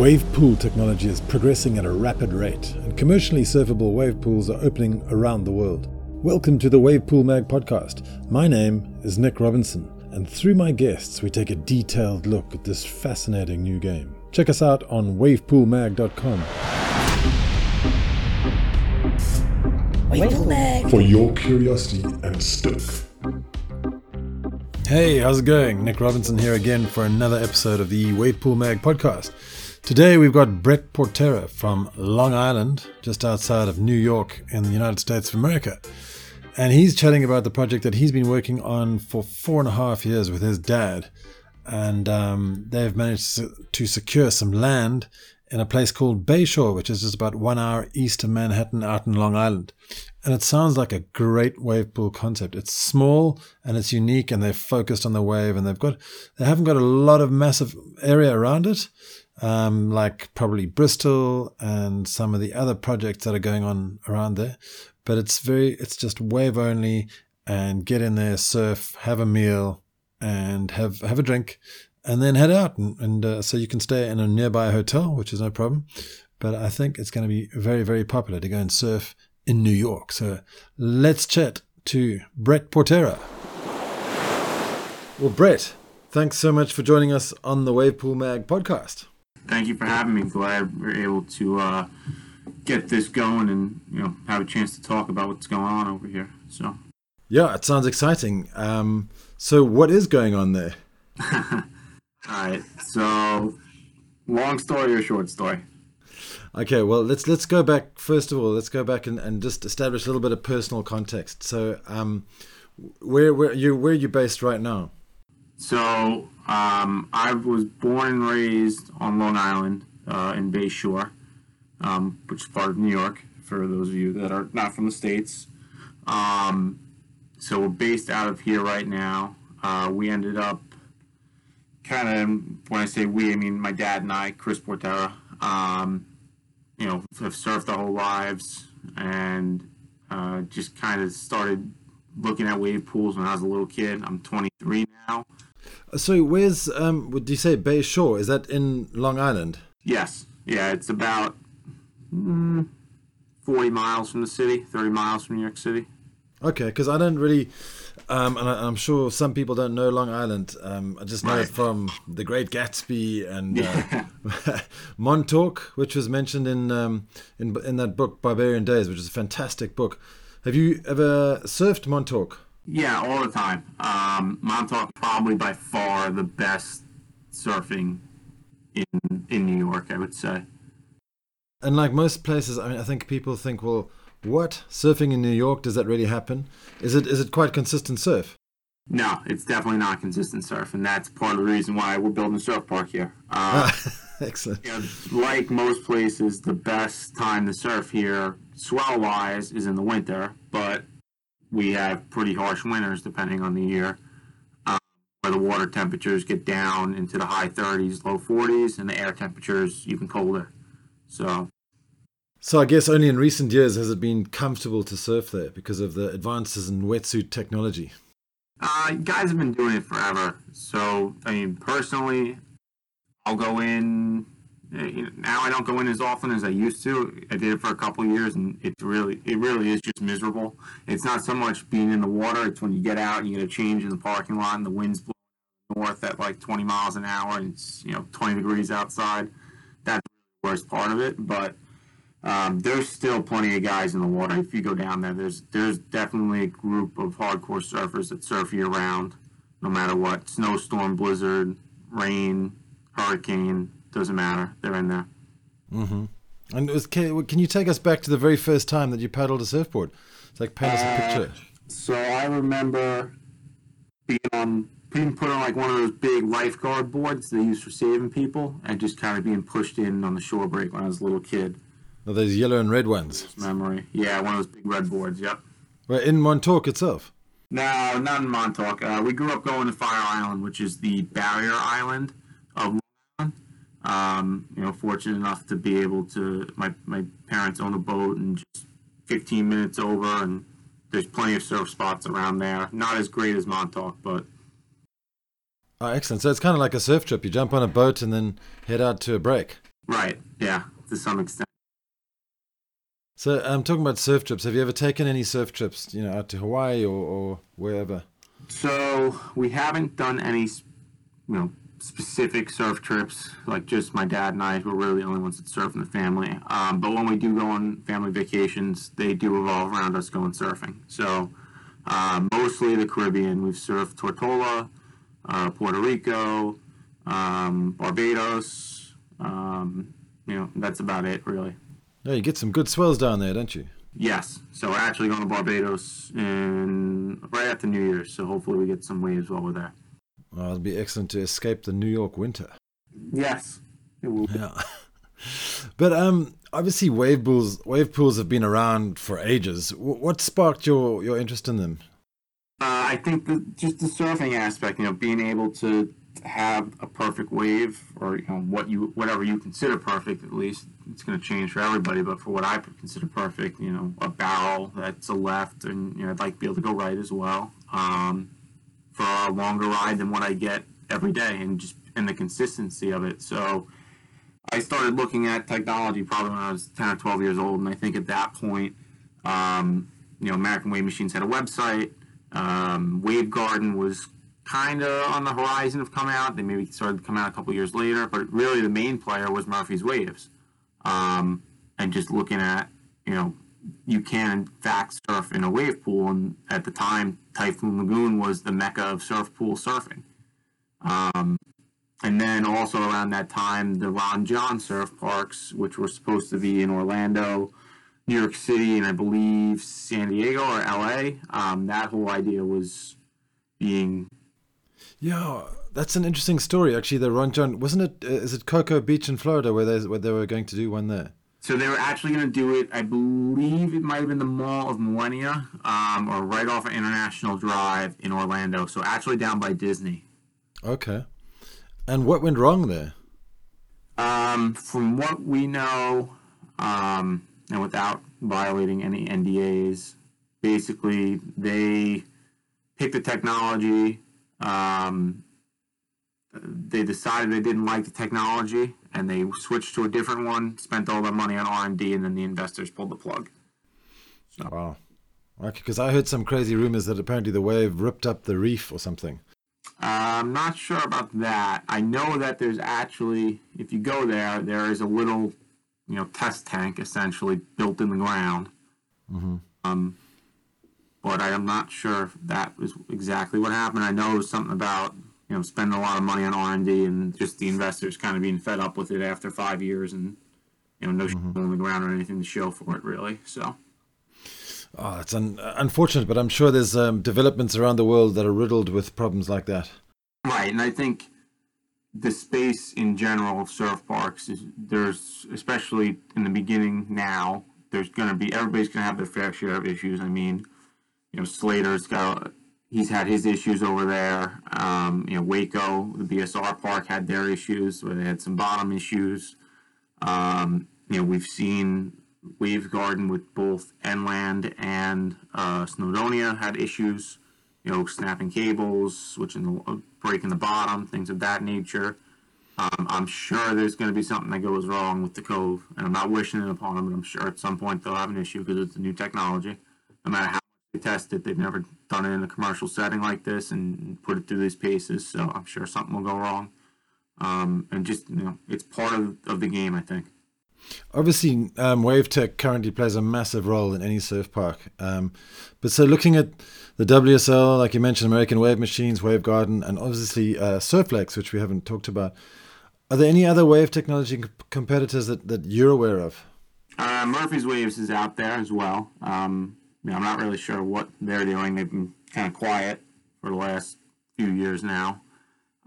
Wave pool technology is progressing at a rapid rate, and commercially surfable wave pools are opening around the world. Welcome to the Wave Pool Mag podcast. My name is Nick Robinson, and through my guests, we take a detailed look at this fascinating new game. Check us out on wavepoolmag.com. Wavepool Mag. for your curiosity and stoke. Hey, how's it going? Nick Robinson here again for another episode of the Wave Pool Mag podcast. Today we've got Brett Portera from Long Island, just outside of New York in the United States of America. And he's chatting about the project that he's been working on for four and a half years with his dad. And um, they've managed to secure some land in a place called Bayshore, which is just about one hour east of Manhattan out in Long Island. And it sounds like a great wave pool concept. It's small and it's unique and they're focused on the wave and they've got, they haven't got a lot of massive area around it um, like probably Bristol and some of the other projects that are going on around there. But it's very, it's just wave only and get in there, surf, have a meal, and have have a drink, and then head out. And, and uh, so you can stay in a nearby hotel, which is no problem. But I think it's going to be very, very popular to go and surf in New York. So let's chat to Brett Portera. Well, Brett, thanks so much for joining us on the Wavepool Mag podcast. Thank you for having me. Glad we're able to uh, get this going and you know have a chance to talk about what's going on over here. So Yeah, it sounds exciting. Um, so, what is going on there? all right. So long story or short story? Okay, well, let's let's go back first of all. Let's go back and, and just establish a little bit of personal context. So, um, where where you where are you based right now? So um, I was born and raised on Long Island uh, in Bayshore, um, which is part of New York. For those of you that are not from the states, um, so we're based out of here right now. Uh, we ended up kind of when I say we, I mean my dad and I, Chris Portera. Um, you know, have surfed our whole lives and uh, just kind of started looking at wave pools when I was a little kid. I'm 23 now. So, where's um? Would you say Bay Shore? Is that in Long Island? Yes. Yeah, it's about mm, 40 miles from the city, 30 miles from New York City. Okay, because I don't really, um, and I, I'm sure some people don't know Long Island. Um, I just know Right. it from The Great Gatsby and uh, Montauk, which was mentioned in um, in in that book Barbarian Days, which is a fantastic book. Have you ever surfed Montauk? Yeah, all the time. Um, Montauk probably by far the best surfing in in New York, I would say. And like most places, I mean, I think people think, well, what surfing in New York does that really happen? Is it is it quite consistent surf? No, it's definitely not consistent surf, and that's part of the reason why we're building a surf park here. Uh, Excellent. you know, like most places, the best time to surf here, swell wise, is in the winter, but we have pretty harsh winters depending on the year, um, where the water temperatures get down into the high 30s, low 40s, and the air temperatures even colder. So, So I guess only in recent years has it been comfortable to surf there because of the advances in wetsuit technology. uh, guys have been doing it forever. So, I mean, personally, I'll go in. You know, Now I don't go in as often as I used to. I did it for a couple years, and it's really, it really is just miserable. It's not so much being in the water; it's when you get out and you get a change in the parking lot, and the wind's blowing north at like 20 miles an hour, and it's you know 20 degrees outside. That's the worst part of it. But um, there's still plenty of guys in the water. If you go down there, there's there's definitely a group of hardcore surfers that surf year round, no matter what. Snowstorm, blizzard, rain, hurricane, doesn't matter. They're in there. Mm-hmm. And it was, can, can you take us back to the very first time that you paddled a surfboard? It's like paint us a picture. So I remember being on being put on like one of those big lifeguard boards they use for saving people, and just kind of being pushed in on the shore break when I was a little kid. Oh, those yellow and red ones. Memory, yeah, one of those big red boards. Yep. Well, in Montauk itself. No, not in Montauk. Uh, we grew up going to Fire Island, which is the barrier island of Long Island. Um, you know, fortunate enough to be able to. My my parents own a boat, and just 15 minutes over, and there's plenty of surf spots around there. Not as great as Montauk, but Oh, excellent. So it's kind of like a surf trip. You jump on a boat and then head out to a break. Right. Yeah. To some extent. So I'm um, talking about surf trips. Have you ever taken any surf trips, you know, out to Hawaii or, or wherever? So we haven't done any, you know, specific surf trips. Like just my dad and I, we're really the only ones that surf in the family. Um, but when we do go on family vacations, they do revolve around us going surfing. So uh, mostly the Caribbean. We've surfed Tortola, uh, Puerto Rico, um, Barbados. Um, you know, that's about it, really. Yeah, you get some good swells down there, don't you? Yes. So we're actually going to Barbados in right after New Year's. So hopefully we get some waves while we're there. Well, it'll be excellent to escape the New York winter. Yes. It will. Be. Yeah. but um, obviously wave pools wave pools have been around for ages. What sparked your your interest in them? Uh, I think the, just the surfing aspect, you know, being able to have a perfect wave or you know what you whatever you consider perfect at least it's going to change for everybody but for what i consider perfect you know a barrel that's a left and you know i'd like to be able to go right as well um, for a longer ride than what i get every day and just and the consistency of it so i started looking at technology probably when i was 10 or 12 years old and i think at that point um, you know american wave machines had a website um, Wavegarden was kind of on the horizon of coming out. They maybe started to come out a couple years later, but really the main player was Murphy's Waves. Um, and just looking at, you know, you can fact surf in a wave pool, and at the time, Typhoon Lagoon was the mecca of surf pool surfing. Um, and then also around that time, the Ron Jon surf parks, which were supposed to be in Orlando, New York City, and I believe San Diego or LA. Um, that whole idea was being yeah, that's an interesting story. Actually, the Ron Jon, wasn't it? Uh, is it Cocoa Beach in Florida where they where they were going to do one there? So they were actually going to do it. I believe it might have been the Mall of Millenia, um, or right off of International Drive in Orlando. So actually down by Disney. Okay. And what went wrong there? Um, from what we know, um, and without violating any NDAs, basically they picked the technology um, they decided they didn't like the technology and they switched to a different one. Spent all their money on R and D, and then the investors pulled the plug. So. Wow. Okay, because I heard some crazy rumors that apparently the wave ripped up the reef or something. Uh, I'm not sure about that. I know that there's actually, if you go there, there is a little, you know, test tank essentially built in the ground. Mm-hmm. Um, but I am not sure if that was exactly what happened. I know it was something about you know spending a lot of money on R and D and just the investors kind of being fed up with it after five years and you know no mm-hmm. on the ground or anything to show for it really. So. Oh, it's un- unfortunate, but I'm sure there's um, developments around the world that are riddled with problems like that. Right, and I think the space in general of surf parks is there's especially in the beginning now there's going to be everybody's going to have their fair share of issues. I mean, you know, Slater's got he's had his issues over there. Um, you know, Waco, the BSR park had their issues where they had some bottom issues. Um, you know, we've seen Wave Garden with both NLand and uh, Snowdonia had issues. You know, snapping cables, switching the breaking the bottom, things of that nature. Um, I'm sure there's going to be something that goes wrong with the Cove, and I'm not wishing it upon them, but I'm sure at some point they'll have an issue because it's a new technology. No matter how test it. They've never done it in a commercial setting like this and put it through these paces. So I'm sure something will go wrong. Um, and just you know, it's part of, of the game, I think. Obviously, um, Wave Tech currently plays a massive role in any surf park. Um, but so looking at the WSL, like you mentioned, American Wave Machines, Wavegarden, and obviously uh, Surf Lakes, which we haven't talked about. Are there any other wave technology competitors that, that you're aware of? Uh, Murphy's Waves is out there as well. Um, you know, I'm not really sure what they're doing. They've been kind of quiet for the last few years now.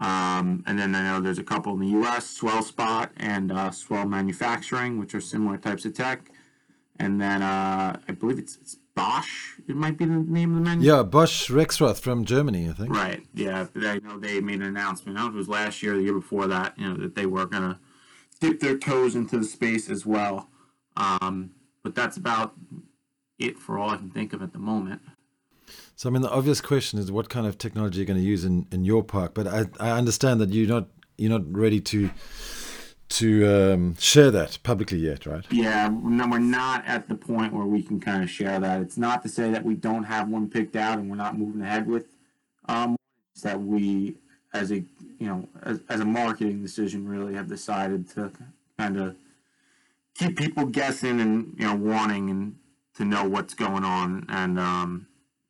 Um, and then I know there's a couple in the U.S., Swell Spot and uh, Swell Manufacturing, which are similar types of tech. And then uh, I believe it's, it's, Bosch. It might be the name of the menu. Yeah, Bosch Rexroth from Germany, I think. Right. Yeah, I know they made an announcement. I don't know if it was last year, or the year before that. You know that they were gonna dip their toes into the space as well. Um, but that's about it for all I can think of at the moment. So, I mean, the obvious question is what kind of technology you're going to use in, in your park. But I, I understand that you're not you're not ready to to um, share that publicly yet, right? Yeah, no, we're not at the point where we can kind of share that. It's not to say that we don't have one picked out and we're not moving ahead with. Um, it's that we, as a you know, as, as a marketing decision, really have decided to kind of keep people guessing and you know wanting and to know what's going on and um,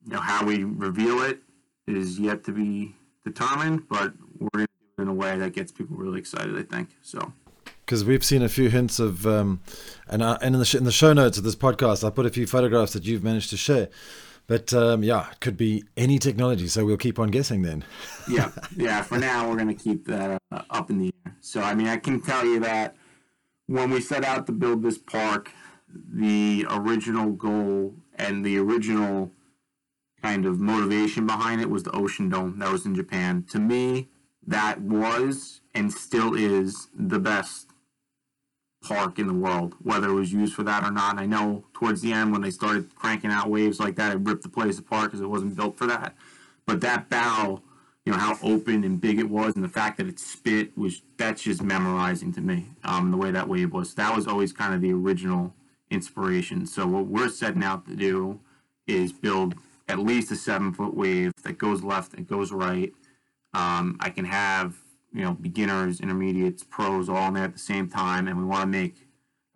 you know how we reveal it is yet to be determined, but we're going to do it in a way that gets people really excited. I think so. Because we've seen a few hints of, um, and, I, and in the sh- in the show notes of this podcast, I put a few photographs that you've managed to share. But um, yeah, it could be any technology, so we'll keep on guessing then. yeah, yeah. For now, we're going to keep that uh, up in the air. So I mean, I can tell you that when we set out to build this park, the original goal and the original kind of motivation behind it was the Ocean Dome that was in Japan. To me, that was and still is the best park in the world, whether it was used for that or not. And I know towards the end when they started cranking out waves like that, it ripped the place apart because it wasn't built for that. But that bow, you know, how open and big it was, and the fact that it spit was that's just memorizing to me. Um, the way that wave was, that was always kind of the original inspiration. So what we're setting out to do is build at least a seven foot wave that goes left and goes right. Um, I can have you know beginners, intermediates, pros all in there at the same time, and we want to make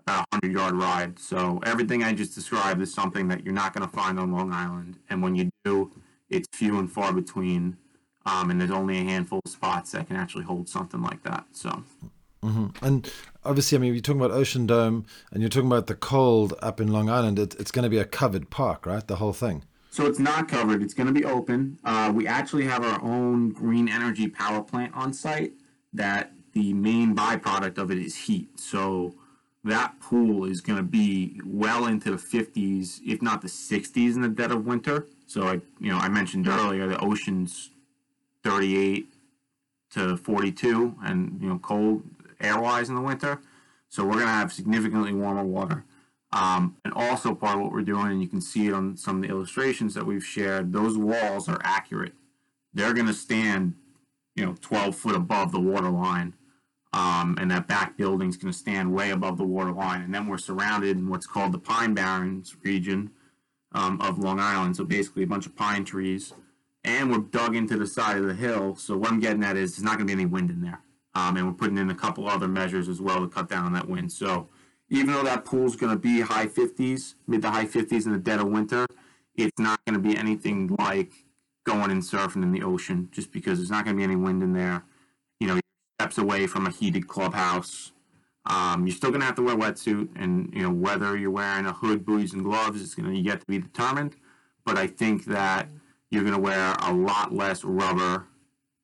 about a hundred yard ride. So everything I just described is something that you're not going to find on Long Island, and when you do, it's few and far between. Um, and there's only a handful of spots that can actually hold something like that. So. Mm-hmm. And obviously, I mean, you're talking about Ocean Dome and you're talking about the cold up in Long Island. It, it's going to be a covered park, right? The whole thing. So it's not covered. It's going to be open. Uh, we actually have our own green energy power plant on site. That the main byproduct of it is heat. So that pool is going to be well into the 50s, if not the 60s, in the dead of winter. So I, you know, I mentioned earlier the ocean's 38 to 42, and you know, cold air-wise in the winter. So we're going to have significantly warmer water. Um, and also part of what we're doing, and you can see it on some of the illustrations that we've shared, those walls are accurate. They're going to stand, you know, 12 foot above the water line. Um, and that back building's going to stand way above the water line. And then we're surrounded in what's called the Pine Barrens region um, of Long Island. So basically a bunch of pine trees. And we're dug into the side of the hill. So what I'm getting at is there's not going to be any wind in there. Um, and we're putting in a couple other measures as well to cut down on that wind. So even though that pool's going to be high 50s, mid to high 50s in the dead of winter, it's not going to be anything like going and surfing in the ocean just because there's not going to be any wind in there. You know, steps away from a heated clubhouse. Um, you're still going to have to wear a wetsuit, and you know whether you're wearing a hood, booties, and gloves is going to yet to be determined. But I think that you're going to wear a lot less rubber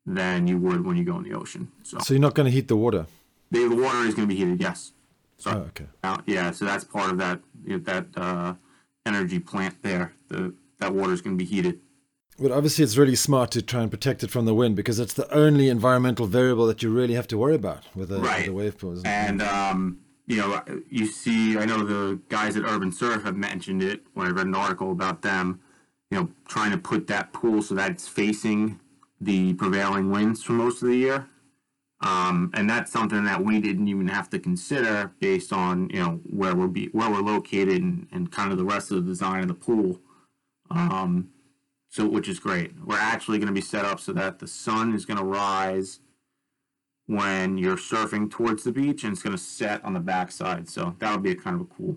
than you would when you go in the ocean. So, so you're not going to heat the water. The, the water is going to be heated, yes. So, oh, okay. Uh, yeah, so that's part of that you know, that uh, energy plant there. The that water is going to be heated. But obviously, it's really smart to try and protect it from the wind because it's the only environmental variable that you really have to worry about with a, right. with a wave pool. And um, you know, you see, I know the guys at Urban Surf have mentioned it when I read an article about them. You know, trying to put that pool so that it's facing the prevailing winds for most of the year. Um, and that's something that we didn't even have to consider based on you know where we're be, where we're located and, and kind of the rest of the design of the pool. Um, so which is great. We're actually going to be set up so that the sun is going to rise when you're surfing towards the beach and it's going to set on the backside. So that'll be a kind of a cool.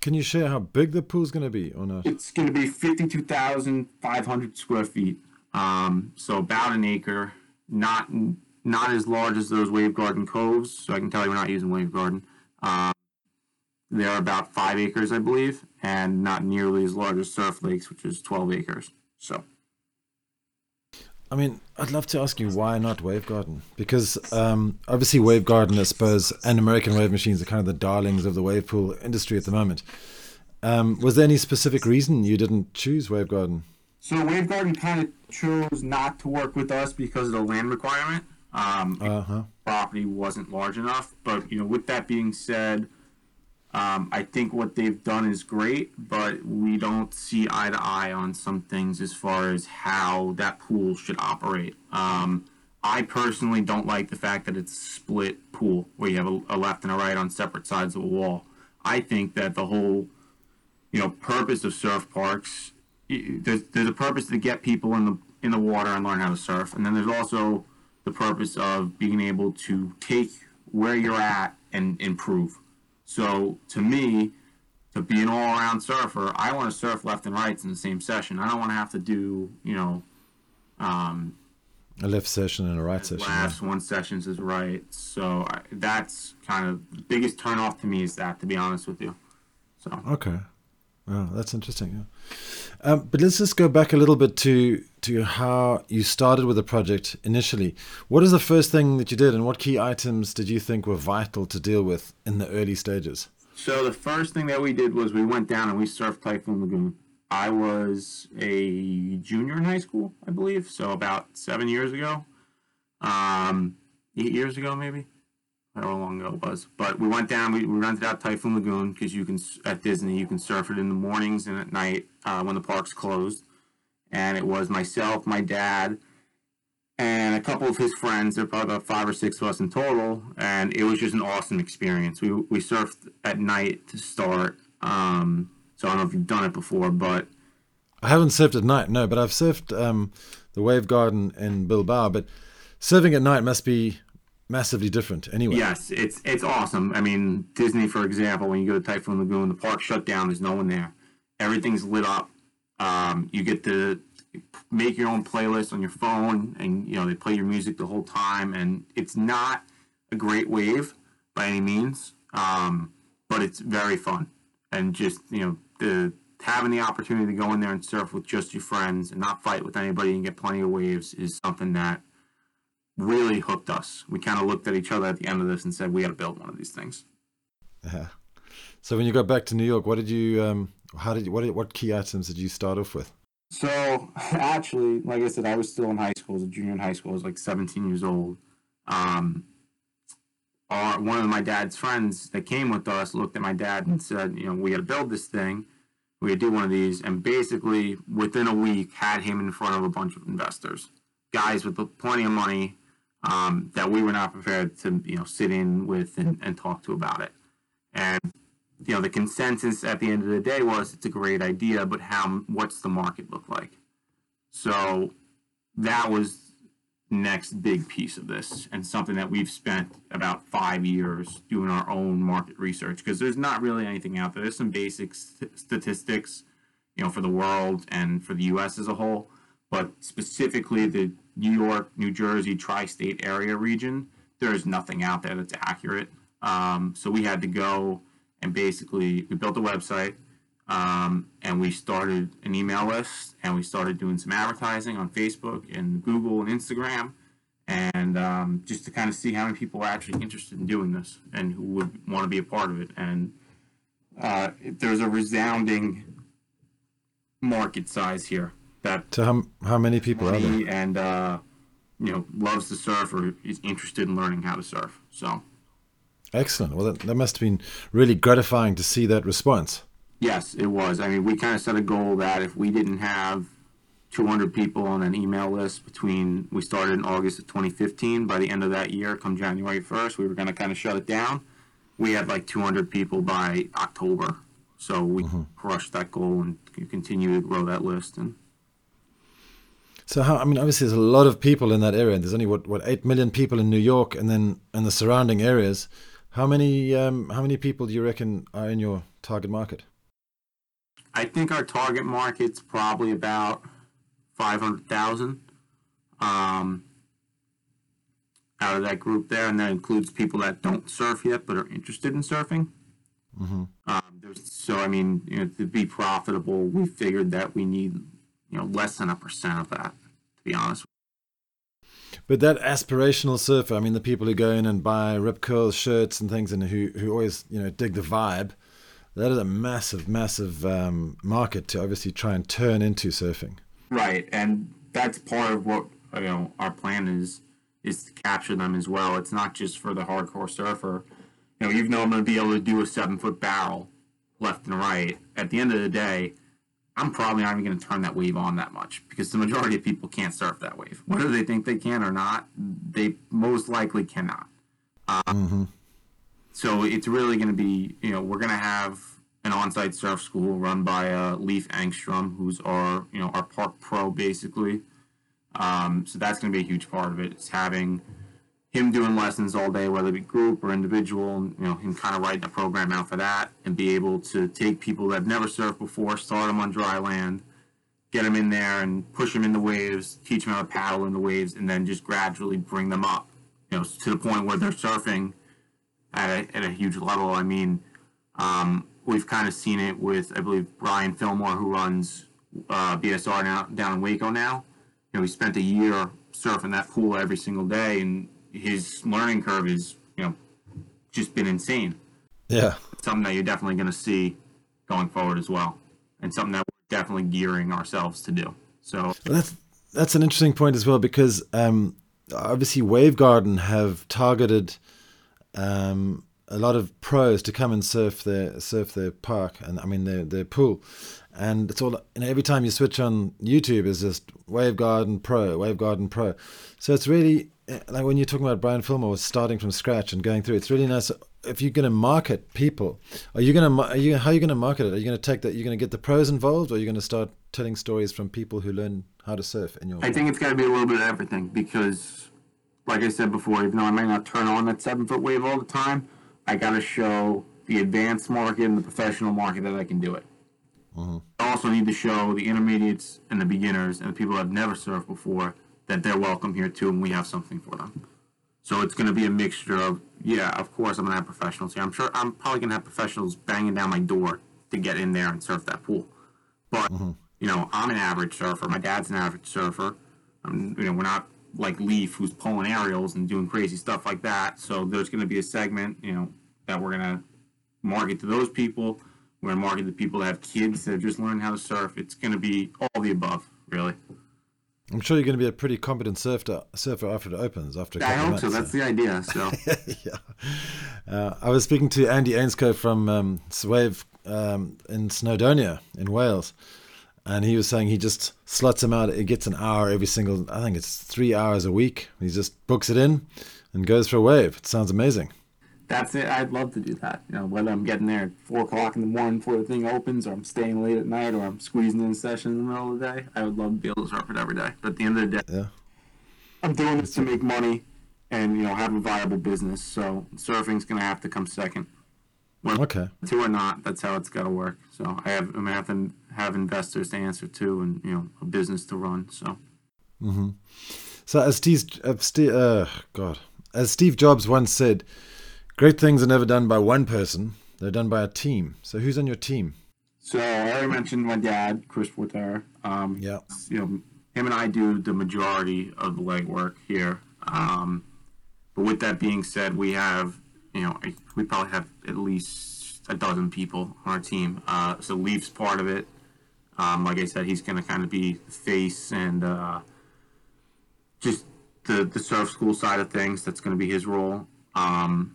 Can you share how big the pool's going to be or not? It's going to be 52,500 square feet. Um, so about an acre, not not as large as those Wave Garden coves. So I can tell you we're not using Wave Garden. Um, they're about five acres, I believe, and not nearly as large as Surf Lakes, which is 12 acres. So. I mean, I'd love to ask you why not Wave Garden? Because um, obviously, Wave Garden, I suppose, and American wave machines are kind of the darlings of the wave pool industry at the moment. Um, was there any specific reason you didn't choose Wave Garden? So Wave Garden kind of chose not to work with us because of the land requirement. Um, uh-huh. Property wasn't large enough, but you know, with that being said, um, I think what they've done is great, but we don't see eye to eye on some things as far as how that pool should operate. Um, I personally don't like the fact that it's a split pool where you have a, a left and a right on separate sides of a wall. I think that the whole, you know, purpose of surf parks, there's, there's a purpose to get people in the in the water and learn how to surf, and then there's also the purpose of being able to take where you're at and improve. So to me, to be an all-around surfer, I want to surf left and rights in the same session. I don't want to have to do, you know, um, A left session and a right session. yeah. last one sessions is right. So I, that's kind of the biggest turn off to me is that, to be honest with you. So Okay. Wow, that's interesting. Yeah. Um, but let's just go back a little bit to to how you started with the project initially. What is the first thing that you did, and what key items did you think were vital to deal with in the early stages? So the first thing that we did was we went down and we surfed Typhoon Lagoon. I was a junior in high school, I believe, so about seven years ago, um, eight years ago maybe. How long ago it was, but we went down. We, we rented out Typhoon Lagoon because you can at Disney you can surf it in the mornings and at night uh, when the park's closed. And it was myself, my dad, and a couple of his friends. There were probably about five or six of us in total, and it was just an awesome experience. We we surfed at night to start. Um, so I don't know if you've done it before, but I haven't surfed at night, no, but I've surfed um, the Wave Garden in Bilbao. But surfing at night must be massively different anyway. yes, it's it's awesome. I mean, Disney, for example, when you go to Typhoon Lagoon, the park shut down. There's no one there. Everything's lit up. Um, you get to make your own playlist on your phone, and you know they play your music the whole time. And it's not a great wave by any means, um, but it's very fun. And just you know the having the opportunity to go in there and surf with just your friends and not fight with anybody and get plenty of waves is something that really hooked us. We kind of looked at each other at the end of this and said, "We got to build one of these things." Yeah. So when you got back to New York, what did you? Um, how did you? What? did- What key items did you start off with? So actually, like I said, I was still in high school, as a junior in high school. I was like 17 years old. Um, our, one of my dad's friends that came with us looked at my dad and said, "You know, we got to build this thing. We got to do one of these." And basically, within a week, had him in front of a bunch of investors, guys with plenty of money um, that we were not prepared to, you know, sit in with and, and talk to about it. And you know, the consensus at the end of the day was it's a great idea, but how what's the market look like? So that was next big piece of this and something that we've spent about five years doing our own market research because there's not really anything out there. There's some basic st- statistics, you know, for the world and for the U.S. as a whole, but specifically the New York, New Jersey, tri-state area region, there is nothing out there that's accurate. Um, so we had to go and basically we built a website um, and we started an email list and we started doing some advertising on Facebook and Google and Instagram and um, just to kind of see how many people are actually interested in doing this and who would want to be a part of it and uh, there's a resounding market size here that So how how many people are there? and uh, you know loves to surf or is interested in learning how to surf so Excellent. Well, that, that must have been really gratifying to see that response. Yes, it was. I mean, we kind of set a goal that if we didn't have 200 people on an email list between we started in August of 2015, by the end of that year, come January 1st, we were going to kind of shut it down. We had like 200 people by October, so we crushed that goal and continue to grow that list. And So how? I mean, obviously, there's a lot of people in that area. and There's only what what eight million people in New York, and then in the surrounding areas. How many um, how many people do you reckon are in your target market? I think our target market's probably about 500,000 um, out of that group there, and that includes people that don't surf yet but are interested in surfing. Um, there's, so, I mean, you know, to be profitable, we figured that we need, you know, less than a percent of that, to be honest. With you. But that aspirational surfer, I mean, the people who go in and buy Rip Curl shirts and things, and who who always you know dig the vibe, that is a massive, massive um, market to obviously try and turn into surfing. Right, and that's part of what you know our plan is is to capture them as well. It's not just for the hardcore surfer. You know, even though I'm going to be able to do a seven foot barrel left and right, at the end of the day, I'm probably not even going to turn that wave on that much because the majority of people can't surf that wave. Whether they think they can or not, they most likely cannot. Um, So it's really going to be, you know, we're going to have an on-site surf school run by uh, Leif Engstrom, who's our, you know, our park pro basically. Um, so that's going to be a huge part of it. It's having him doing lessons all day, whether it be group or individual, you know, him kind of writing a program out for that and be able to take people that have never surfed before, start them on dry land, get them in there and push them in the waves, teach them how to paddle in the waves, and then just gradually bring them up, you know, to the point where they're surfing at a, at a huge level. I mean, um, we've kind of seen it with, I believe, Brian Fillmore, who runs uh, BSR now, down in Waco now. You know, he spent a year surfing that pool every single day, and his learning curve is, you know, just been insane. Yeah. Something that you're definitely going to see going forward as well, and something that we're definitely gearing ourselves to do. So Well, that's that's an interesting point as well because um, obviously Wave Garden have targeted um, a lot of pros to come and surf their surf their park and I mean their their pool, and it's all you know, every time you switch on YouTube is just Wave Garden Pro, Wave Garden Pro, so it's really like when you're talking about Brian Fillmore starting from scratch and going through. It's really nice if you're going to market people. Are you going to are you how are you going to market it? Are you going to take that? You're going to get the pros involved, or are you going to start telling stories from people who learn how to surf in your? I think it's got to be a little bit of everything because, like I said before, even though I might not turn on that seven foot wave all the time, I got to show the advanced market and the professional market that I can do it. Mm-hmm. I also need to show the intermediates and the beginners and the people that have never surfed before that they're welcome here too, and we have something for them. So it's going to be a mixture of, yeah, of course I'm going to have professionals here. I'm sure I'm probably going to have professionals banging down my door to get in there and surf that pool. But you know, I'm an average surfer. My dad's an average surfer. Um, you know, we're not like Leif, who's pulling aerials and doing crazy stuff like that. So there's going to be a segment, you know, that we're going to market to those people. We're going to market to people that have kids that have just learned how to surf. It's going to be all the above, really. I'm sure you're going to be a pretty competent surfer surfer after it opens. After a I hope so. months, That's the idea. So yeah. Uh, I was speaking to Andy Ainscough from um, Swave um, in Snowdonia in Wales, and he was saying he just slots him out. He gets an hour every single. I think it's three hours a week. He just books it in and goes for a wave. It sounds amazing. That's it. I'd love to do that. You know, whether I'm getting there at four o'clock in the morning before the thing opens, or I'm staying late at night, or I'm squeezing in a session in the middle of the day, I would love to be able to surf it every day. But at the end of the day, Yeah. I'm doing this to make money and you know have a viable business. So surfing's gonna have to come second. Whether Okay. to or not, that's how it's got to work. So I have, I'm gonna have to have investors to answer to, and you know, a business to run. So So as Steve, uh, Steve uh, God, as Steve Jobs once said, "Great things are never done by one person; they're done by a team." So who's on your team? So I already mentioned my dad, Chris Porter. Um, Yeah. You know, him and I do the majority of the legwork here. Um, but with that being said, we have, you know, we probably have at least a dozen people on our team. Uh, so Leif's part of it. Um, like I said, he's going to kind of be the face and uh, just the the surf school side of things. That's going to be his role. Um,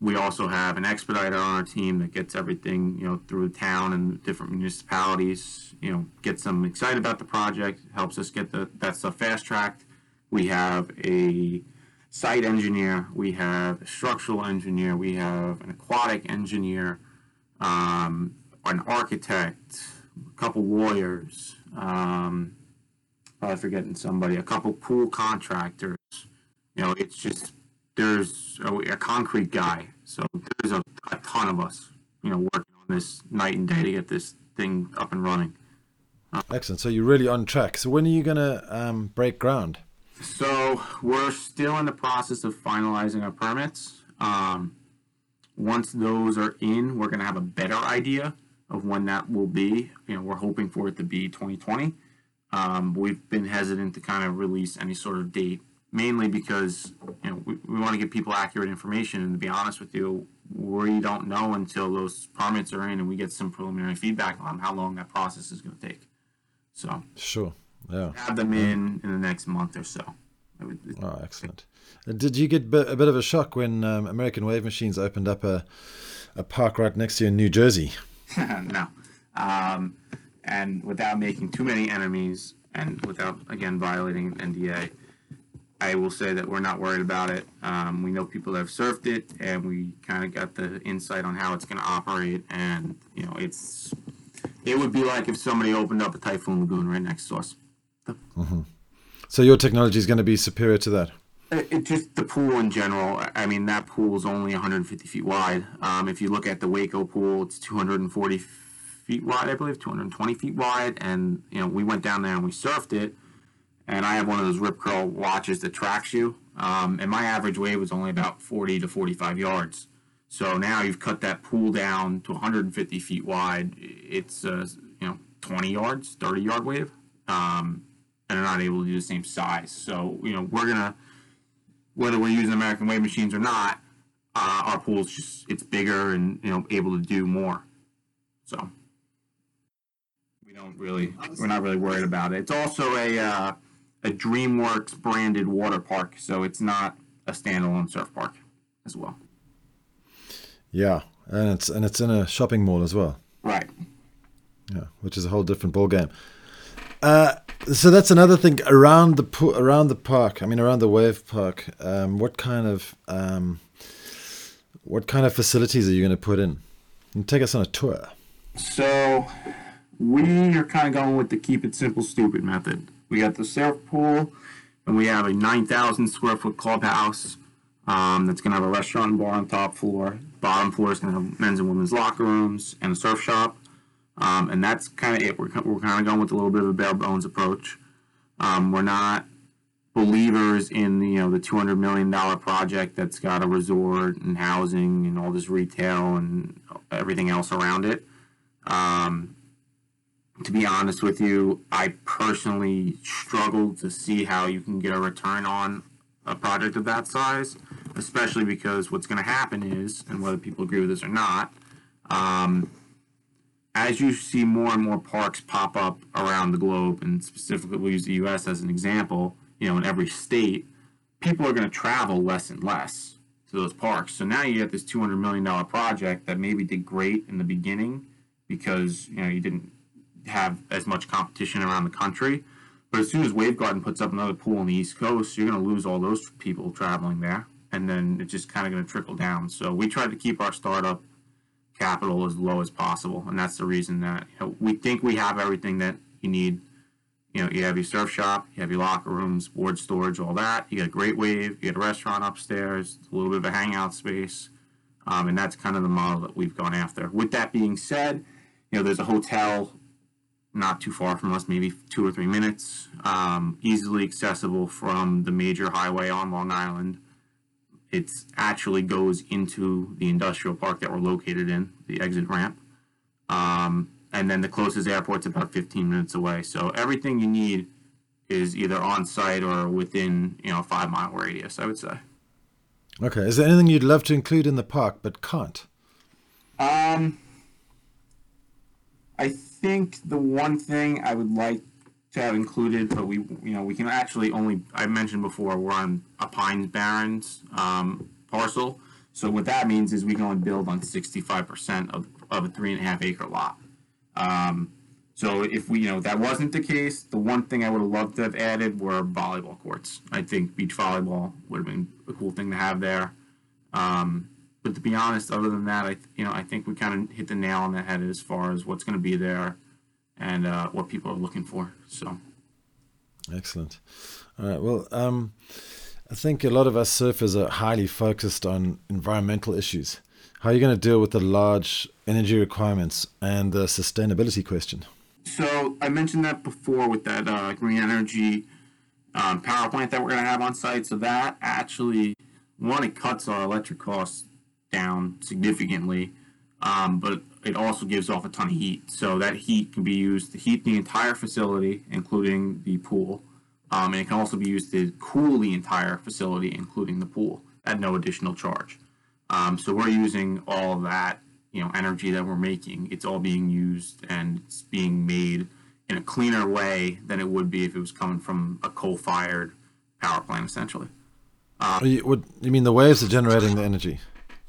we also have an expediter on our team that gets everything you know through town and different municipalities you know gets them excited about the project helps us get the that stuff fast tracked. We have a site engineer we have a structural engineer we have an aquatic engineer um, an architect a couple lawyers um, probably forgetting somebody a couple pool contractors. You know it's just there's a, a concrete guy. So there's a, a ton of us, you know, working on this night and day to get this thing up and running. Excellent. So you're really on track. So when are you gonna um, break ground? So we're still in the process of finalizing our permits. Um, once those are in, we're going to have a better idea of when that will be. You know, we're hoping for it to be 2020. Um, we've been hesitant to kind of release any sort of date, mainly because you know we, we want to give people accurate information. And to be honest with you, we don't know until those permits are in and we get some preliminary feedback on how long that process is going to take. So Sure. Yeah. have them in in the next month or so. Oh, excellent. Did you get a bit of a shock when um, American Wave Machines opened up a, a park right next to you in New Jersey? no. Um, and without making too many enemies, and without again violating NDA, I will say that we're not worried about it. Um, we know people that have surfed it, and we kind of got the insight on how it's going to operate. And you know, it's it would be like if somebody opened up a Typhoon Lagoon right next to us. So your technology is going to be superior to that. It, it just the pool in general. I- I mean, that pool is only 150 feet wide. Um, if you look at the Waco pool, it's 240 feet wide, I believe, 220 feet wide. And you know, we went down there and we surfed it. And I have one of those Rip Curl watches that tracks you. Um, and my average wave was only about 40 to 45 yards. So now you've cut that pool down to 150 feet wide. It's uh, you know 20 yards, 30 yard wave. Um, and they're not able to do the same size. So you know we're gonna whether we're using American wave machines or not, uh, our pool's just it's bigger and you know able to do more. So we don't really we're not really worried about it. It's also a uh, a DreamWorks branded water park, so it's not a standalone surf park as well. Yeah, and it's and it's in a shopping mall as well. Right. Yeah, which is a whole different ball game. Uh, so that's another thing around the po- around the park. I mean, around the wave park. Um, what kind of um, what kind of facilities are you going to put in? And take us on a tour. So we are kind of going with the keep it simple, stupid method. We got the surf pool, and we have a 9,000 square foot clubhouse um, that's going to have a restaurant and bar on top floor. Bottom floor is going to have men's and women's locker rooms and a surf shop. Um, and that's kind of it. We're, we're kind of going with a little bit of a bare bones approach. Um, we're not believers in the you know the 200 million dollar project that's got a resort and housing and all this retail and everything else around it. Um, to be honest with you, I personally struggle to see how you can get a return on a project of that size, especially because what's going to happen is, and whether people agree with this or not, um, as you see more and more parks pop up around the globe, and specifically we'll use the U.S. as an example, you know, in every state, people are going to travel less and less to those parks. So now you get this $200 million project that maybe did great in the beginning because, you know, you didn't have as much competition around the country. But as soon as Wave Garden puts up another pool on the East Coast, you're going to lose all those people traveling there. And then it's just kind of going to trickle down. So we tried to keep our startup capital as low as possible. And that's the reason that you know, we think we have everything that you need. You know, you have your surf shop, you have your locker rooms, board storage, all that. You got a great wave, you got a restaurant upstairs, a little bit of a hangout space. Um, and that's kind of the model that we've gone after. With that being said, you know, there's a hotel not too far from us, maybe two or three minutes, um, easily accessible from the major highway on Long Island. It actually goes into the industrial park that we're located in, the exit ramp. Um, and then the closest airport's about 15 minutes away. So everything you need is either on site or within, you know, a five mile radius, I would say. Okay, is there anything you'd love to include in the park but can't? Um, I think the one thing I would like to have included, but we, you know, we can actually only, I mentioned before, we're on a Pines Barrens um, parcel. So what that means is we can only build on 65% of, of a three and a half acre lot. Um, so if we, you know, that wasn't the case, the one thing I would have loved to have added were volleyball courts. I think beach volleyball would have been a cool thing to have there. Um, but to be honest, other than that, I you know I think we kind of hit the nail on the head as far as what's going to be there and uh, what people are looking for. So Excellent. All right. Well, um, I think a lot of us surfers are highly focused on environmental issues. How are you going to deal with the large energy requirements and the sustainability question? So I mentioned that before with that uh, green energy um, power plant that we're going to have on site. So that actually, one, it cuts our electric costs down significantly, um, but it also gives off a ton of heat. So that heat can be used to heat the entire facility, including the pool, um, and it can also be used to cool the entire facility, including the pool, at no additional charge. Um, so we're using all that, you know, energy that we're making. It's all being used and it's being made in a cleaner way than it would be if it was coming from a coal-fired power plant, essentially. Are you, what, you mean the waves are generating the energy?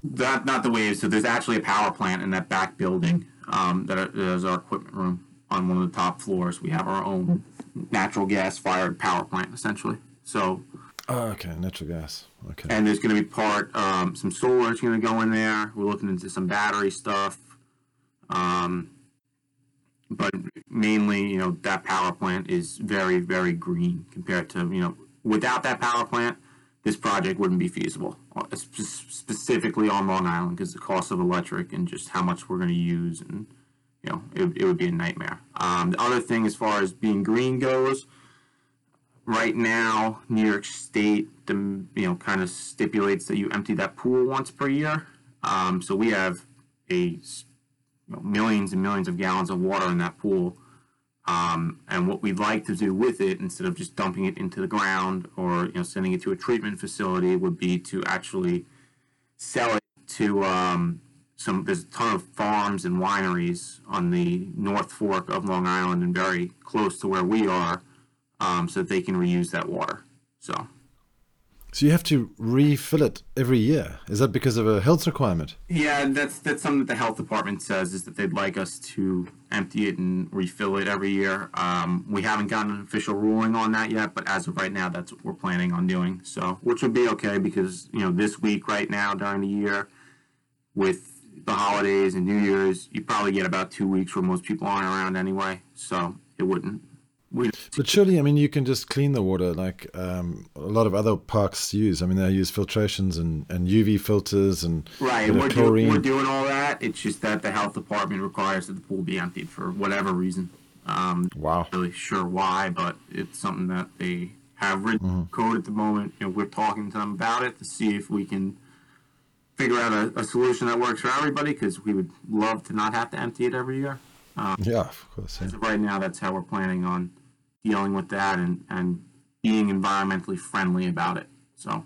Not not the waves. So there's actually a power plant in that back building um, that is our equipment room on one of the top floors. We have our own natural gas fired power plant essentially. So Oh, okay, natural gas. Okay. and there's going to be part um, some solar is going to go in there. We're looking into some battery stuff, um, but mainly, you know, that power plant is very, very green compared to you know, without that power plant, this project wouldn't be feasible. uh, Specifically on Long Island, because the cost of electric and just how much we're going to use, and you know, it, it would be a nightmare. Um, the other thing, as far as being green goes, right now, New York State, the, you know, kind of stipulates that you empty that pool once per year. Um, so we have a you know, millions and millions of gallons of water in that pool. Um, and what we'd like to do with it, instead of just dumping it into the ground or you know sending it to a treatment facility, would be to actually sell it to um, some. There's a ton of farms and wineries on the North Fork of Long Island and very close to where we are um, so that they can reuse that water. So, So you have to refill it every year. Is that because of a health requirement? yeah, that's that's something that the health department says is that they'd like us to empty it and refill it every year. Um, we haven't gotten an official ruling on that yet, but as of right now, that's what we're planning on doing. So, which would be okay because you know this week right now during the year, with the holidays and New Year's, you probably get about two weeks where most people aren't around anyway. So it wouldn't. We But surely, I mean, you can just clean the water like um, a lot of other parks use. I mean, they use filtrations and, and UV filters and Right, we're, do, we're doing all that. It's just that the health department requires that the pool be emptied for whatever reason. Um, wow. really sure why, but it's something that they have written Mm-hmm. code at the moment. You know, we're talking to them about it to see if we can figure out a, a solution that works for everybody. Because we would love to not have to empty it every year. Yeah, of course. Yeah. Right now, that's how we're planning on dealing with that and and being environmentally friendly about it. So.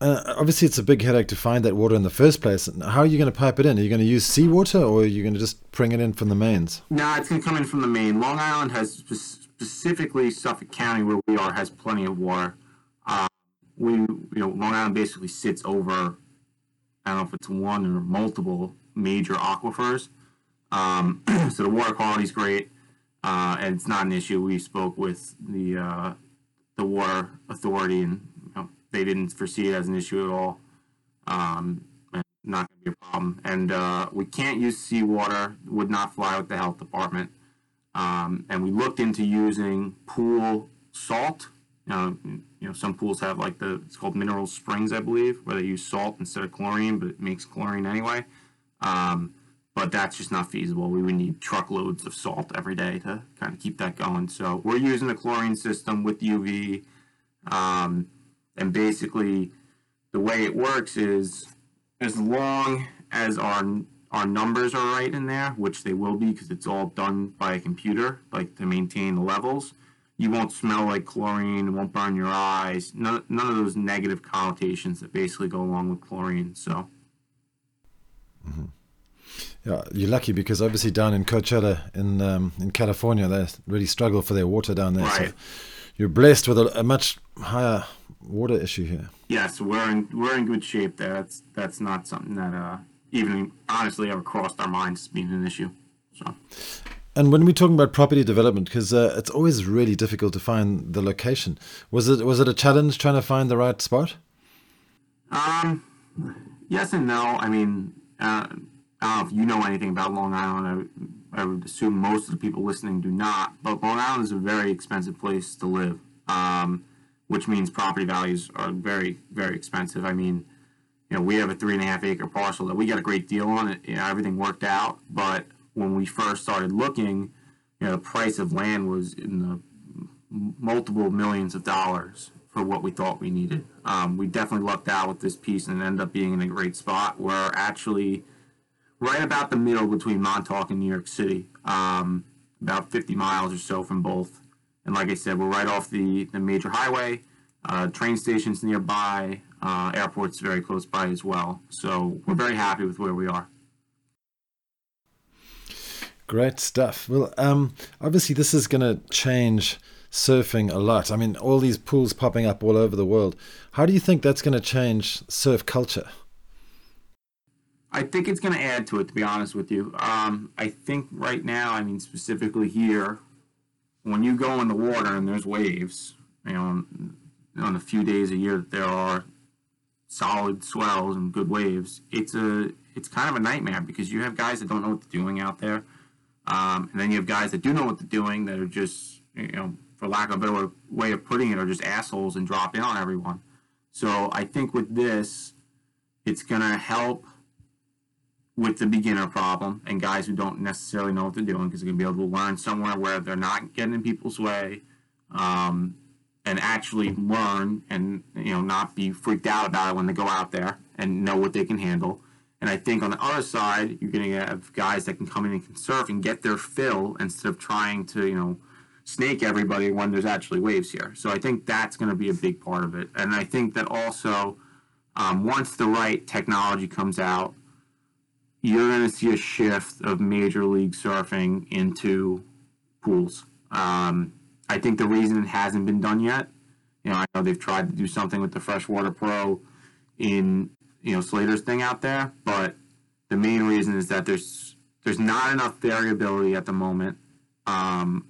Uh, obviously, it's a big headache to find that water in the first place. How are you going to pipe it in? Are you going to use seawater or are you going to just bring it in from the mains? No, it's going to come in from the main. Long Island has spe- specifically Suffolk County, where we are, has plenty of water. Uh, we, you know, Long Island basically sits over. I don't know if it's one or multiple major aquifers. Um, so the water quality is great, uh, and it's not an issue. We spoke with the uh, the water authority, and you know, they didn't foresee it as an issue at all. Um, not going to be a problem. And uh, we can't use seawater; would not fly with the health department. Um, and we looked into using pool salt. Know, you know, some pools have like the it's called mineral springs, I believe, where they use salt instead of chlorine, but it makes chlorine anyway. Um, but that's just not feasible. We would need truckloads of salt every day to kind of keep that going. So we're using a chlorine system with UV, um, and basically the way it works is as long as our our numbers are right in there, which they will be because it's all done by a computer, like to maintain the levels. You won't smell like chlorine. It won't burn your eyes. None, none of those negative connotations that basically go along with chlorine. So Yeah, you're lucky because obviously down in Coachella in um, in California, they really struggle for their water down there. Right. So you're blessed with a, a much higher water issue here. yes, we're in we're in good shape there. That's that's not something that uh, even honestly ever crossed our minds being an issue. So. And when we're talking about property development, because uh, it's always really difficult to find the location, was it was it a challenge trying to find the right spot? Um, yes and no. I mean, uh, I don't know if you know anything about Long Island. I, I would assume most of the people listening do not. But Long Island is a very expensive place to live, um, which means property values are very, very expensive. I mean, you know, we have a three and a half acre parcel that we got a great deal on. It, you know, everything worked out. But when we first started looking, you know, the price of land was in the multiple millions of dollars for what we thought we needed. Um, we definitely lucked out with this piece and ended up being in a great spot. We're actually right about the middle between Montauk and New York City, um, about 50 miles or so from both. And like I said, we're right off the, the major highway. Uh, train stations nearby, uh, airport's very close by as well. So we're very happy with where we are. Great stuff. Well, um, obviously this is going to change surfing a lot. I mean, all these pools popping up all over the world. How do you think that's going to change surf culture? I think it's going to add to it, to be honest with you. Um, I think right now, I mean, specifically here, when you go in the water and there's waves, you know, on, the few days a year that there are solid swells and good waves, it's a it's kind of a nightmare because you have guys that don't know what they're doing out there, um, and then you have guys that do know what they're doing that are just you know, for lack of a better way of putting it, are just assholes and drop in on everyone. So I think with this, it's gonna help with the beginner problem and guys who don't necessarily know what they're doing because they're going to be able to learn somewhere where they're not getting in people's way um, and actually learn and you know not be freaked out about it when they go out there and know what they can handle. And I think on the other side, you're going to have guys that can come in and can surf and get their fill instead of trying to you know snake everybody when there's actually waves here. So I think that's going to be a big part of it. And I think that also um, once the right technology comes out you're going to see a shift of major league surfing into pools. Um, I think the reason it hasn't been done yet, you know, I know they've tried to do something with the Freshwater Pro in you know Slater's thing out there, but the main reason is that there's there's not enough variability at the moment, um,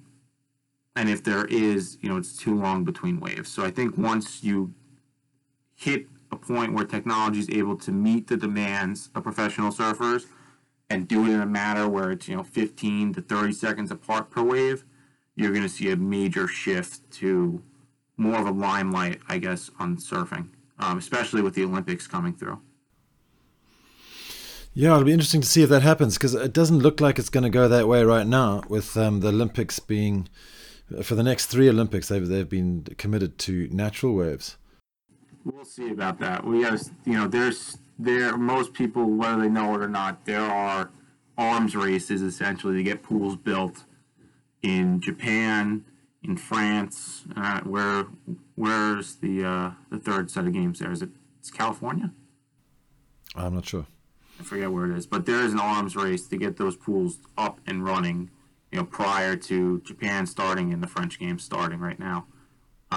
and if there is, you know, it's too long between waves. So I think once you hit point where technology is able to meet the demands of professional surfers and do it in a manner where it's you know 15 to 30 seconds apart per wave, you're going to see a major shift to more of a limelight, I guess, on surfing, um, especially with the Olympics coming through. Yeah, it'll be interesting to see if that happens because it doesn't look like it's going to go that way right now. With um, the Olympics being for the next three Olympics, they've they've been committed to natural waves. We'll see about that. We got you know, there's there most people, whether they know it or not, there are arms races essentially to get pools built in Japan, in France. Uh, where where's the uh, the third set of games? There is it? It's California. I'm not sure. I forget where it is, but there is an arms race to get those pools up and running. You know, prior to Japan starting and the French games starting right now.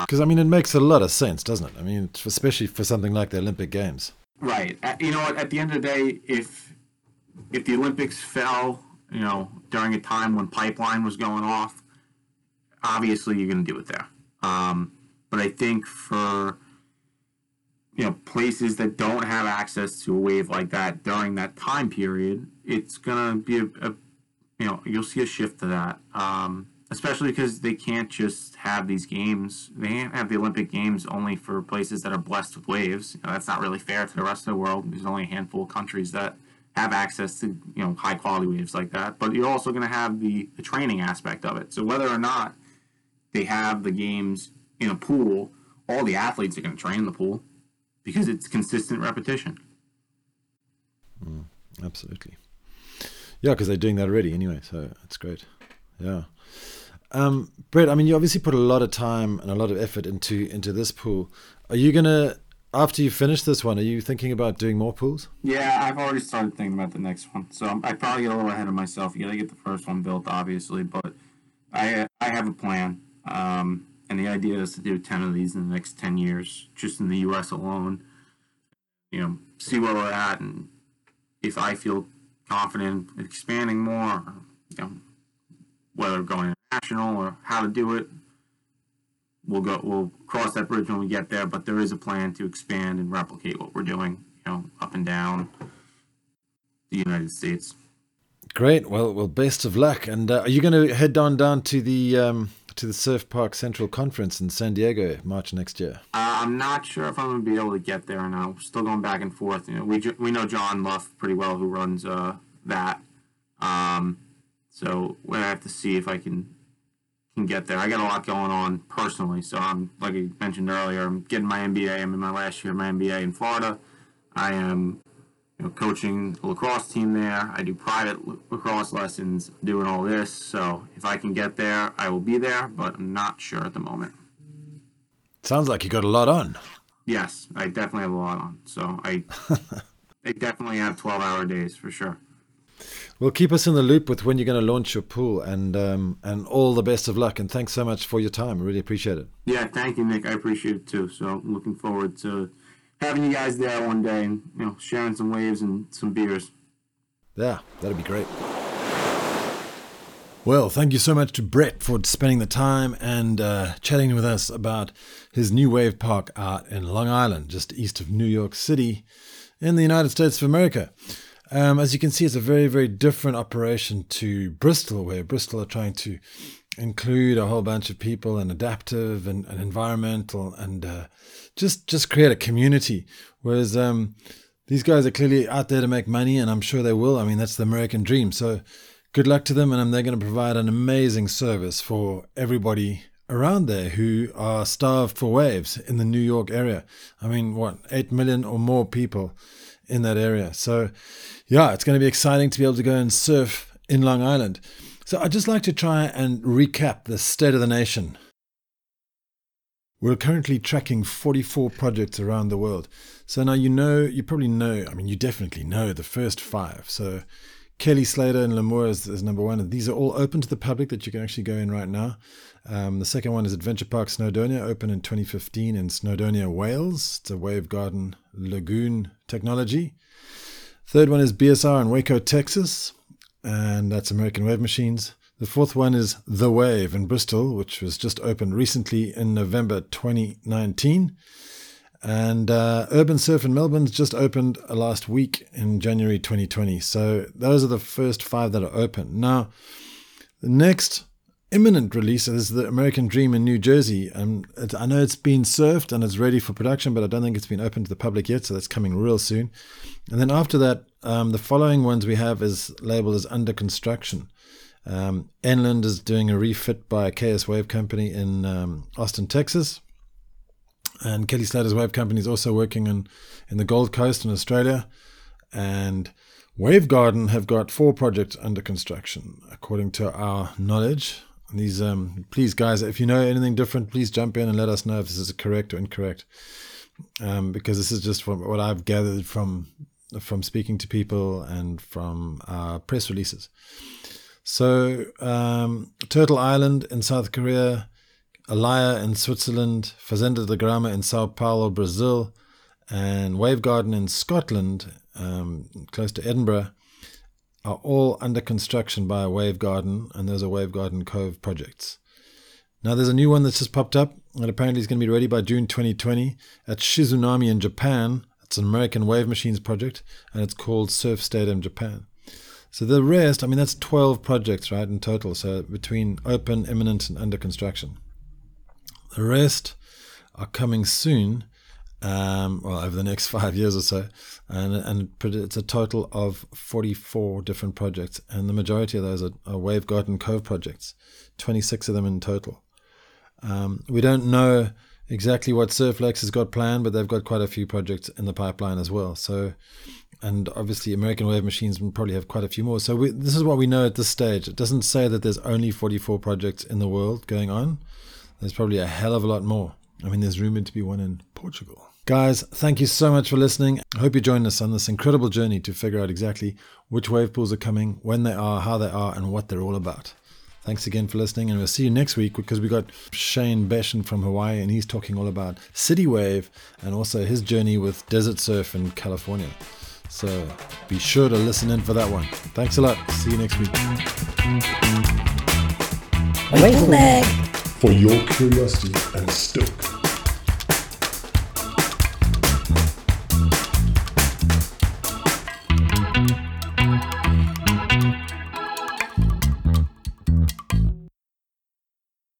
Because I mean, it makes a lot of sense, doesn't it? I mean, especially for something like the Olympic Games. Right. You know, at the end of the day, if if the Olympics fell, you know, during a time when pipeline was going off, obviously you're going to do it there. Um, but I think for you know places that don't have access to a wave like that during that time period, it's going to be a, a, you know you'll see a shift to that. Um, especially because they can't just have these games. They can't have the Olympic Games only for places that are blessed with waves. You know, that's not really fair to the rest of the world. There's only a handful of countries that have access to you know high quality waves like that. But you're also going to have the, the training aspect of it. So whether or not they have the games in a pool, all the athletes are going to train in the pool because it's consistent repetition. Mm, absolutely. Yeah, because they're doing that already anyway. So that's great. Yeah. Um, Brett, I mean, you obviously put a lot of time and a lot of effort into into this pool. Are you gonna after you finish this one? Are you thinking about doing more pools? Yeah, I've already started thinking about the next one. So I probably get a little ahead of myself. You got to get the first one built, obviously, but I I have a plan. Um, and the idea is to do ten of these in the next ten years, just in the U.S. alone. You know, see where we're at, and if I feel confident expanding more, you know, whether going international or how to do it. We'll go. We'll cross that bridge when we get there. But there is a plan to expand and replicate what we're doing. You know, up and down the United States. Great. Well, well, best of luck. And uh, are you going to head on down to the um, to the Surf Park Central Conference in San Diego March next year? Uh, I'm not sure if I'm going to be able to get there or not. We're still going back and forth. You know, we we know John Luff pretty well, who runs uh, that. Um, so we have to see if I can can get there. I got a lot going on personally, so I'm like I mentioned earlier. I'm getting my MBA. I'm in my last year of my MBA in Florida. I am you know, coaching the lacrosse team there. I do private lacrosse lessons, doing all this. So if I can get there, I will be there, but I'm not sure at the moment. Sounds like you got a lot on. Yes, I definitely have a lot on. So I, I definitely have 12 hour days for sure. Well, keep us in the loop with when you're going to launch your pool, and um, and all the best of luck. And thanks so much for your time. I really appreciate it. Yeah, thank you, Nick. I appreciate it too. So I'm looking forward to having you guys there one day and you know sharing some waves and some beers. Yeah, that'd be great. Well, thank you so much to Brett for spending the time and uh, chatting with us about his new wave park out in Long Island, just east of New York City in the United States of America. Um, as you can see, it's a very, very different operation to Bristol, where Bristol are trying to include a whole bunch of people and adaptive and, and environmental and uh, just just create a community. Whereas um, these guys are clearly out there to make money, and I'm sure they will. I mean, that's the American dream. So good luck to them, and they're going to provide an amazing service for everybody around there who are starved for waves in the New York area. I mean, what, 8 million or more people in that area. So, yeah, it's going to be exciting to be able to go and surf in Long Island. So, I'd just like to try and recap the state of the nation. We're currently tracking 44 projects around the world. So now you know, you probably know, I mean, you definitely know the first five. So Kelly Slater and Lemoore is, is, number one. And these are all open to the public that you can actually go in right now. Um, the second one is Adventure Park Snowdonia, open in 2015 in Snowdonia, Wales. It's a wave garden lagoon technology. Third one is BSR in Waco, Texas, and that's American Wave Machines. The fourth one is The Wave in Bristol, which was just opened recently in November 2019. And uh, Urban Surf in Melbourne's just opened last week in January 2020. So those are the first five that are open. Now, the next imminent release is the American Dream in New Jersey. Um, I know it's been surfed and it's ready for production, but I don't think it's been open to the public yet. So that's coming real soon. And then after that, um, the following ones we have is labeled as under construction. Um, NLand is doing a refit by KS Wave Company in um, Austin, Texas. And Kelly Slater's Wave Company is also working in, in the Gold Coast in Australia. And Wave Garden have got four projects under construction, according to our knowledge. These, um, please, guys, if you know anything different, please jump in and let us know if this is correct or incorrect. Um, because this is just from what I've gathered from from speaking to people and from uh, press releases. So, um, Turtle Island in South Korea, Alaya in Switzerland, Fazenda da Grama in Sao Paulo, Brazil, and Wave Garden in Scotland, um, close to Edinburgh, are all under construction by Wave Garden, and those are Wave Garden Cove projects. Now, there's a new one that's just popped up, and apparently it's going to be ready by June 2020 at Shizunami in Japan. It's an American Wave Machines project, and it's called Surf Stadium Japan. So the rest, I mean, that's 12 projects, right, in total. So between open, imminent, and under construction. The rest are coming soon, um, well, over the next five years or so, and and it's a total of 44 different projects, and the majority of those are, are Wave Garden Cove projects, 26 of them in total. Um, we don't know exactly what Surf Lakes has got planned, but they've got quite a few projects in the pipeline as well. So, and obviously American Wave Machines will probably have quite a few more. So we, this is what we know at this stage. It doesn't say that there's only 44 projects in the world going on. There's probably a hell of a lot more. I mean, there's rumored to be one in Portugal. Guys, thank you so much for listening. I hope you join us on this incredible journey to figure out exactly which wave pools are coming, when they are, how they are, and what they're all about. Thanks again for listening, and we'll see you next week because we got Shane Beschen from Hawaii, and he's talking all about City Wave and also his journey with desert surf in California. So be sure to listen in for that one. Thanks a lot. See you next week. Wave Mag for your curiosity and stoke.